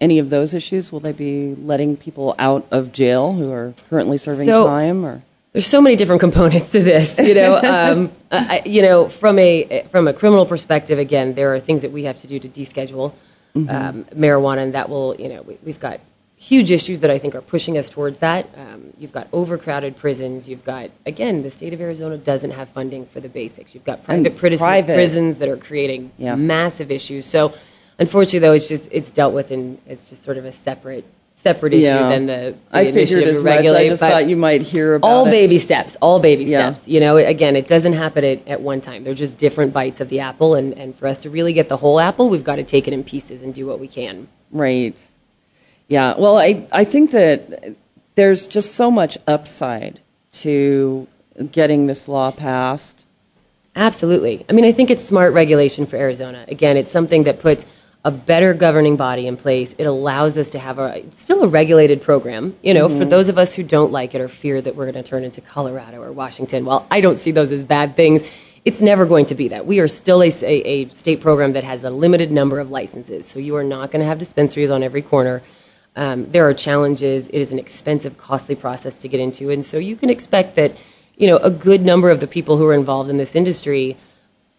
any of those issues? Will they be letting people out of jail who are currently serving So- time? Or There's so many different components to this, you know. um, I, you know, from a from a criminal perspective, again, there are things that we have to do to deschedule um, marijuana, and that will, you know, we, we've got huge issues that I think are pushing us towards that. Um, you've got overcrowded prisons. You've got, again, the state of Arizona doesn't have funding for the basics. You've got private, prison- private. prisons that are creating Yeah. massive issues. So, unfortunately, though, it's just it's dealt with in it's just sort of a separate separate issue Yeah. than the, the I figured as to much. I just thought you might hear about all it. baby steps, all baby Yeah. steps. You know, again, it doesn't happen at, at one time. They're just different bites of the apple, and, and for us to really get the whole apple, we've got to take it in pieces and do what we can. Right. Yeah. Well, I I think that there's just so much upside to getting this law passed. Absolutely. I mean, I think it's smart regulation for Arizona. Again, it's something that puts a better governing body in place. It allows us to have a it's still a regulated program. You know, for those of us who don't like it or fear that we're going to turn into Colorado or Washington, well, I don't see those as bad things. It's never going to be that. We are still a, a, a state program that has a limited number of licenses, so you are not going to have dispensaries on every corner. Um, there are challenges. It is an expensive, costly process to get into, and so you can expect that, you know, a good number of the people who are involved in this industry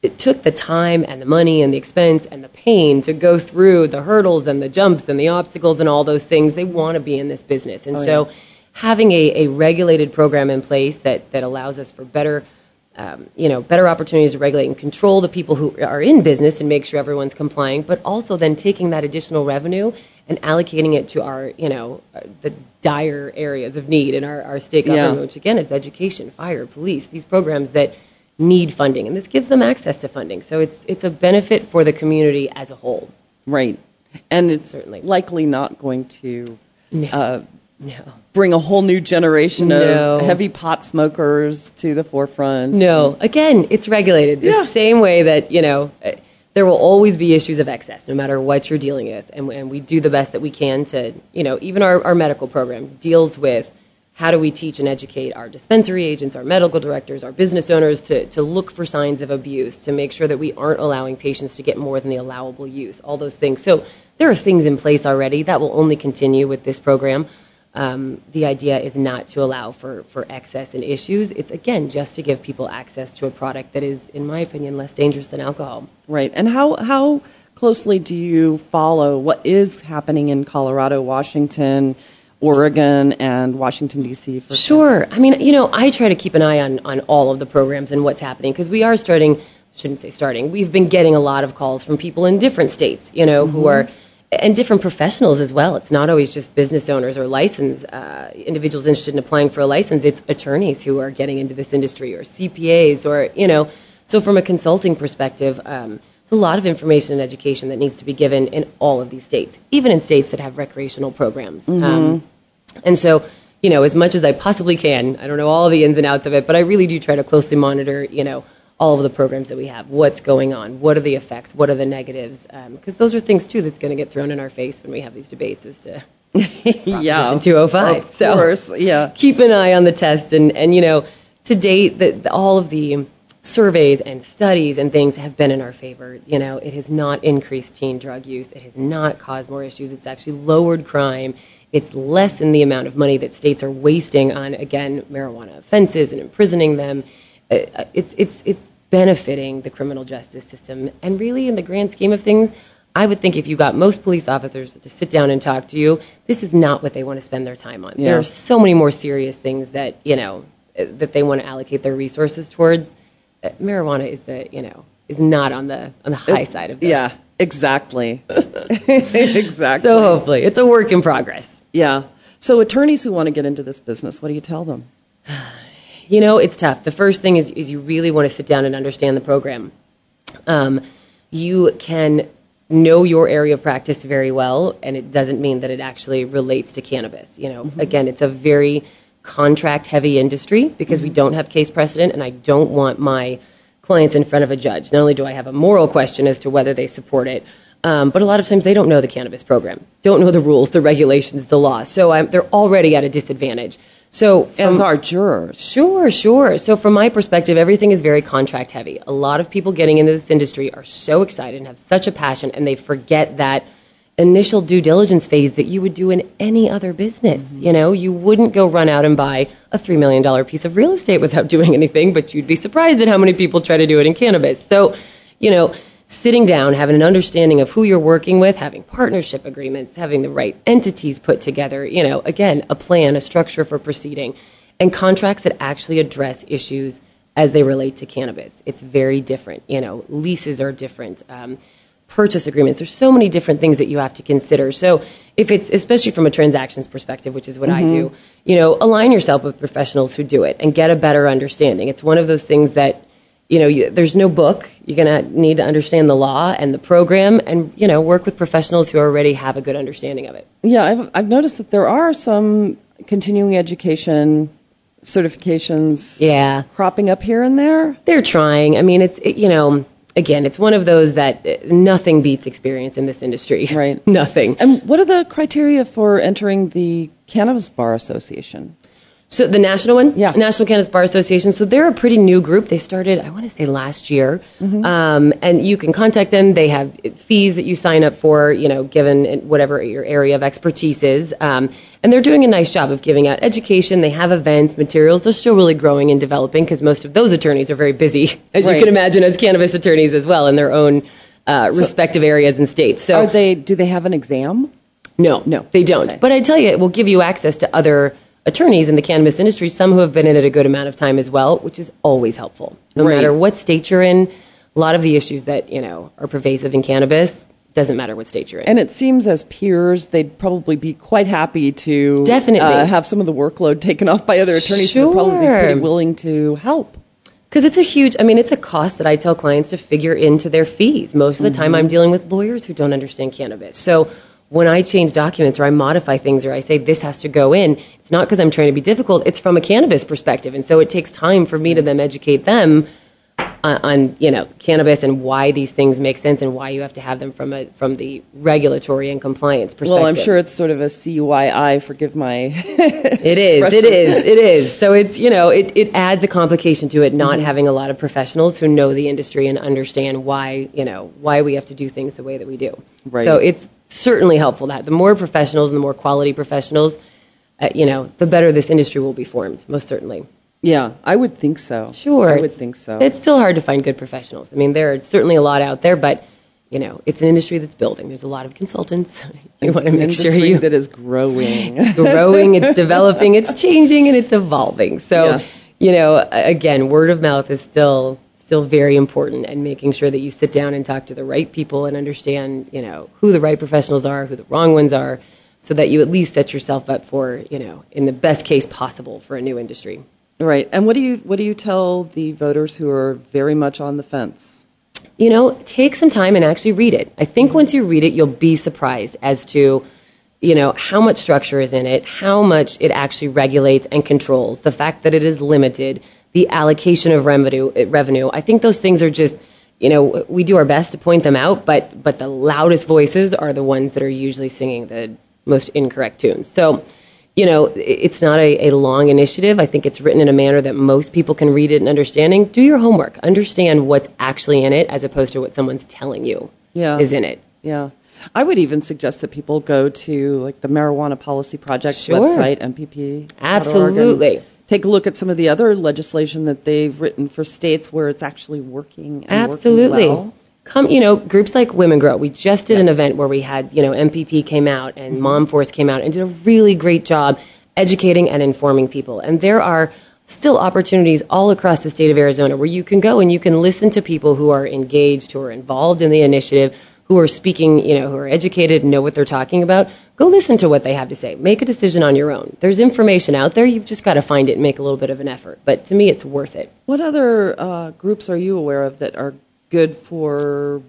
it took the time and the money and the expense and the pain to go through the hurdles and the jumps and the obstacles and all those things. They want to be in this business. And Oh, so yeah. having a, a regulated program in place that, that allows us for better um, you know, better opportunities to regulate and control the people who are in business and make sure everyone's complying, but also then taking that additional revenue and allocating it to our, you know, the dire areas of need in our, our state Yeah. government, which again is education, fire, police, these programs that need funding, and this gives them access to funding. So it's it's a benefit for the community as a whole. Right. And it's Certainly. likely not going to No, uh, no, bring a whole new generation No. of heavy pot smokers to the forefront. no. Again, it's regulated the Yeah. same way that you know. uh, There will always be issues of excess, no matter what you're dealing with, and, and we do the best that we can to, you know, even our, our medical program deals with how do we teach and educate our dispensary agents, our medical directors, our business owners to, to look for signs of abuse, to make sure that we aren't allowing patients to get more than the allowable use, all those things. So there are things in place already that will only continue with this program. Um, the idea is not to allow for, for excess and issues. It's, again, just to give people access to a product that is, in my opinion, less dangerous than alcohol. Right. And how how closely do you follow what is happening in Colorado, Washington, Oregon, and Washington D.C. For Sure. I mean, you know, I try to keep an eye on, on all of the programs and what's happening because we are starting, shouldn't say starting, we've been getting a lot of calls from people in different states, you know, who are, and different professionals as well. It's not always just business owners or license uh, individuals interested in applying for a license. It's attorneys who are getting into this industry or CPAs or, you know, so from a consulting perspective, um, there's a lot of information and education that needs to be given in all of these states, even in states that have recreational programs. Um, and so, you know, as much as I possibly can, I don't know all the ins and outs of it, but I really do try to closely monitor, you know, all of the programs that we have. What's going on? What are the effects? What are the negatives? Because those are things too that's going to get thrown in our face when we have these debates as to yeah, Proposition 205. Of So- course, yeah. keep an eye on the test and and you know to date that all of the surveys and studies and things have been in our favor. You know, it has not increased teen drug use. It has not caused more issues. It's actually lowered crime. It's lessened the amount of money that states are wasting on, again, marijuana offenses and imprisoning them. Uh, It's, it's, it's benefiting the criminal justice system. And really, in the grand scheme of things, I would think if you got most police officers to sit down and talk to you, this is not what they want to spend their time on. There are so many more serious things that, you know, uh, that they want to allocate their resources towards. Marijuana is the, you know, is not on the on the high side of that. Yeah, exactly. exactly. So hopefully, it's a work in progress. yeah. So attorneys who want to get into this business, what do you tell them? You know, it's tough. The first thing is, is you really want to sit down and understand the program. Um, you can know your area of practice very well, and it doesn't mean that it actually relates to cannabis. You know, again, it's a very contract heavy industry because we don't have case precedent, and I don't want my clients in front of a judge. Not only do I have a moral question as to whether they support it, um, but a lot of times they don't know the cannabis program, don't know the rules, the regulations, the law. So they're already at a disadvantage. So As our jurors. Sure, sure. So from my perspective, everything is very contract heavy. A lot of people getting into this industry are so excited and have such a passion, and they forget that initial due diligence phase that you would do in any other business. You know, you wouldn't go run out and buy a $3 million piece of real estate without doing anything, but you'd be surprised at how many people try to do it in cannabis. So, you know, sitting down, having an understanding of who you're working with, having partnership agreements, having the right entities put together, you know, again, a plan, a structure for proceeding, and contracts that actually address issues as they relate to cannabis. It's very different. You know, leases are different. Um, purchase agreements. There's so many different things that you have to consider. So if it's especially from a transactions perspective, which is what I do, mm-hmm. you know, align yourself with professionals who do it and get a better understanding. It's one of those things that you know, you, there's no book. You're going to need to understand the law and the program and, you know, work with professionals who already have a good understanding of it. Yeah, I've, I've noticed that there are some continuing education certifications Yeah. cropping up here and there. They're trying. I mean, it's, it, you know, again, it's one of those that uh, nothing beats experience in this industry. Right. nothing. And what are the criteria for entering the Cannabis Bar Association? So the national one, Yeah. National Cannabis Bar Association. So they're a pretty new group. They started, I want to say, last year. Um, and you can contact them. They have fees that you sign up for, you know, given whatever your area of expertise is. Um, and they're doing a nice job of giving out education. They have events, materials. They're still really growing and developing because most of those attorneys are very busy, as Right. you can imagine, as cannabis attorneys as well in their own uh, respective areas and states. So Are they? Do they have an exam? no, No. they don't. Okay. But I tell you, it will give you access to other attorneys in the cannabis industry, some who have been in it a good amount of time as well, which is always helpful. No Right. matter what state you're in, a lot of the issues that, you know, are pervasive in cannabis doesn't matter what state you're in. And it seems as peers, they'd probably be quite happy to Definitely. uh, have some of the workload taken off by other attorneys. who would probably be pretty willing to help. Because it's a huge, I mean, it's a cost that I tell clients to figure into their fees. Most of the time, I'm dealing with lawyers who don't understand cannabis. So when I change documents or I modify things or I say this has to go in, it's not because I'm trying to be difficult. It's from a cannabis perspective, and so it takes time for me to then educate them on, on you know cannabis and why these things make sense and why you have to have them from a from the regulatory and compliance perspective. Well, I'm sure it's sort of a CYI. Forgive my. It is. It is. It is. So it's you know it, it adds a complication to it not mm-hmm. having a lot of professionals who know the industry and understand why you know why we have to do things the way that we do. Right. So it's certainly helpful that the more professionals and the more quality professionals, uh, you know, the better this industry will be formed. Most certainly. Yeah, I would think so. Sure. I would think so. It's still hard to find good professionals. I mean, there are certainly a lot out there, but you know, it's an industry that's building. There's a lot of consultants. You want to make sure you that is growing. growing, it's developing, it's changing, and it's evolving. So, Yeah. you know, again, word of mouth is still still very important, and making sure that you sit down and talk to the right people and understand, you know, who the right professionals are, who the wrong ones are, so that you at least set yourself up for, you know, in the best case possible for a new industry. right. And what do you what do you tell the voters who are very much on the fence? you know, take some time and actually read it. I think once you read it, you'll be surprised as to, you know, how much structure is in it, how much it actually regulates and controls, the fact that it is limited, the allocation of revenue. Revenue. I think those things are just, you know, we do our best to point them out, but but the loudest voices are the ones that are usually singing the most incorrect tunes. So you know, it's not a, a long initiative. I think it's written in a manner that most people can read it and understanding. Do your homework. Understand what's actually in it as opposed to what someone's telling you Yeah. is in it. Yeah. I would even suggest that people go to like the Marijuana Policy Project Sure. website, MPP. Absolutely. Take a look at some of the other legislation that they've written for states where it's actually working. And Absolutely. Working well. Come, you know, groups like Women Grow. We just did an event where we had, you know, MPP came out and mm-hmm. Mom Force came out and did a really great job educating and informing people. And there are still opportunities all across the state of Arizona where you can go and you can listen to people who are engaged, who are involved in the initiative, who are speaking, you know, who are educated and know what they're talking about. Go listen to what they have to say. Make a decision on your own. There's information out there. You've just got to find it and make a little bit of an effort. But to me, it's worth it. What other uh, groups are you aware of that are good for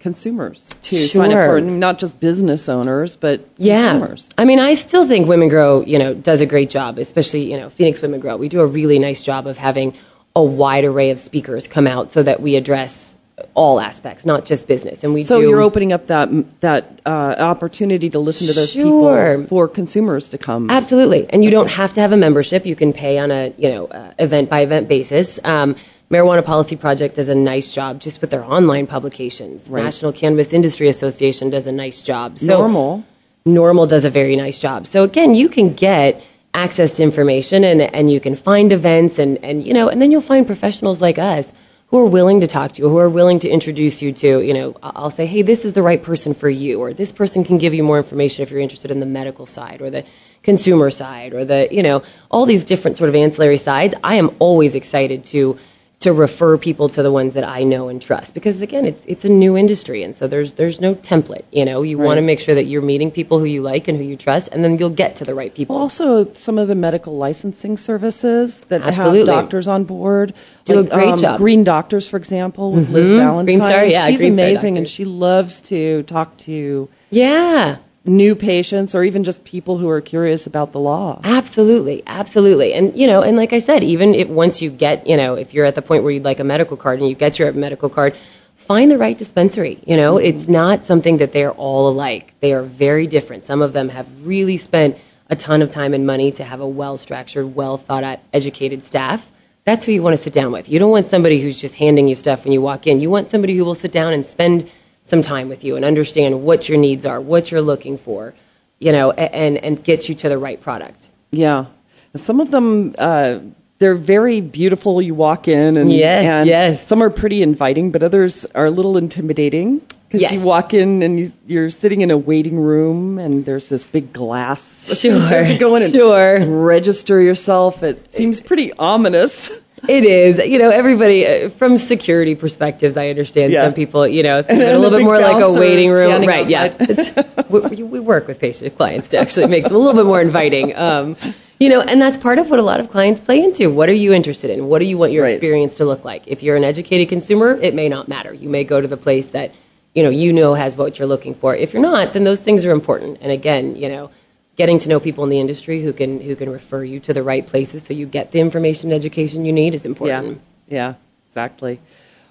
consumers to sign up for? Not just business owners, but yeah. consumers. I mean, I still think Women Grow, you know, does a great job, especially, you know, Phoenix Women Grow. We do a really nice job of having a wide array of speakers come out so that we address all aspects, not just business. And we So do you're opening up that that uh, opportunity to listen to those Sure. people for consumers to come. Absolutely, and you don't have to have a membership. You can pay on a you know uh, event by event basis. Um, Marijuana Policy Project does a nice job just with their online publications. Right. National Cannabis Industry Association does a nice job. So NORML. NORML does a very nice job. So again, you can get access to information and and you can find events and and you know and then you'll find professionals like us who are willing to talk to you, who are willing to introduce you to, you know, I'll say, hey, this is the right person for you, or this person can give you more information if you're interested in the medical side or the consumer side or the, you know, all these different sort of ancillary sides. I am always excited to to refer people to the ones that I know and trust because again, it's it's a new industry and so there's there's no template. You know, you want to make sure that you're meeting people who you like and who you trust, and then you'll get to the right people. Also, some of the medical licensing services that Absolutely. have doctors on board Do a great um, job. Green Doctors, for example, with Liz Mhm. Valentine. Green Star, yeah, she's Green amazing, and she loves to talk to yeah. New patients or even just people who are curious about the law. Absolutely, absolutely. And you know, and like I said, even if once you get, you know, if you're at the point where you'd like a medical card and you get your medical card, find the right dispensary. You know, mm-hmm. it's not something that they're all alike. They are very different. Some of them have really spent a ton of time and money to have a well-structured, well thought out, educated staff. That's who you want to sit down with. You don't want somebody who's just handing you stuff when you walk in. You want somebody who will sit down and spend some time with you and understand what your needs are, what you're looking for, you know, and and get you to the right product. Yeah. Some of them, uh, they're very beautiful. You walk in, and, Yes, and yes. some are pretty inviting, but others are a little intimidating because Yes. you walk in and you, you're sitting in a waiting room, and there's this big glass. Sure, you have to go in and sure. register yourself. It seems pretty ominous. It is, you know, everybody uh, from security perspectives. I understand Yeah. some people, you know, think And a little bit more like a waiting room, right? Yeah, outside. It's- we, we work with patient clients to actually make it a little bit more inviting. Um, you know, and that's part of what a lot of clients play into. What are you interested in? What do you want your Right. experience to look like? If you're an educated consumer, it may not matter. You may go to the place that you know you know has what you're looking for. If you're not, then those things are important. And again, you know, getting to know people in the industry who can who can refer you to the right places so you get the information and education you need is important. Yeah, yeah, exactly.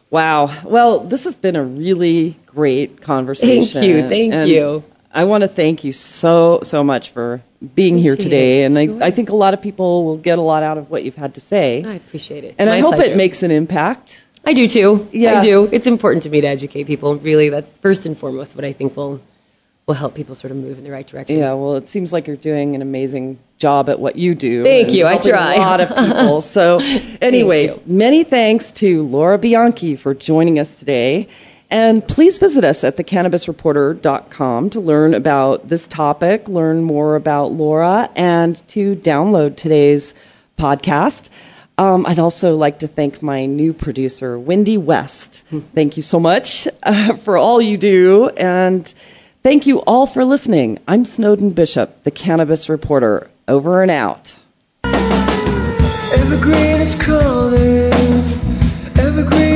Wow. Well, this has been a really great conversation. Thank you, thank and you. I want to thank you so so much for being here today, and Sure. I, I think a lot of people will get a lot out of what you've had to say, I appreciate it. and I hope pleasure. it makes an impact. I do too. Yeah. I do. It's important to me to educate people. Really, that's first and foremost what I think will will help people sort of move in the right direction. Yeah. Well, it seems like you're doing an amazing job at what you do. Thank you. I try. A lot of people. So, anyway, you. many thanks to Laura Bianchi for joining us today. And please visit us at thecannabisreporter.com to learn about this topic, learn more about Laura, and to download today's podcast. Um, I'd also like to thank my new producer, Wendy West. Thank you so much uh, for all you do. And thank you all for listening. I'm Snowden Bishop, the Cannabis Reporter. Over and out. Evergreen is calling. Evergreen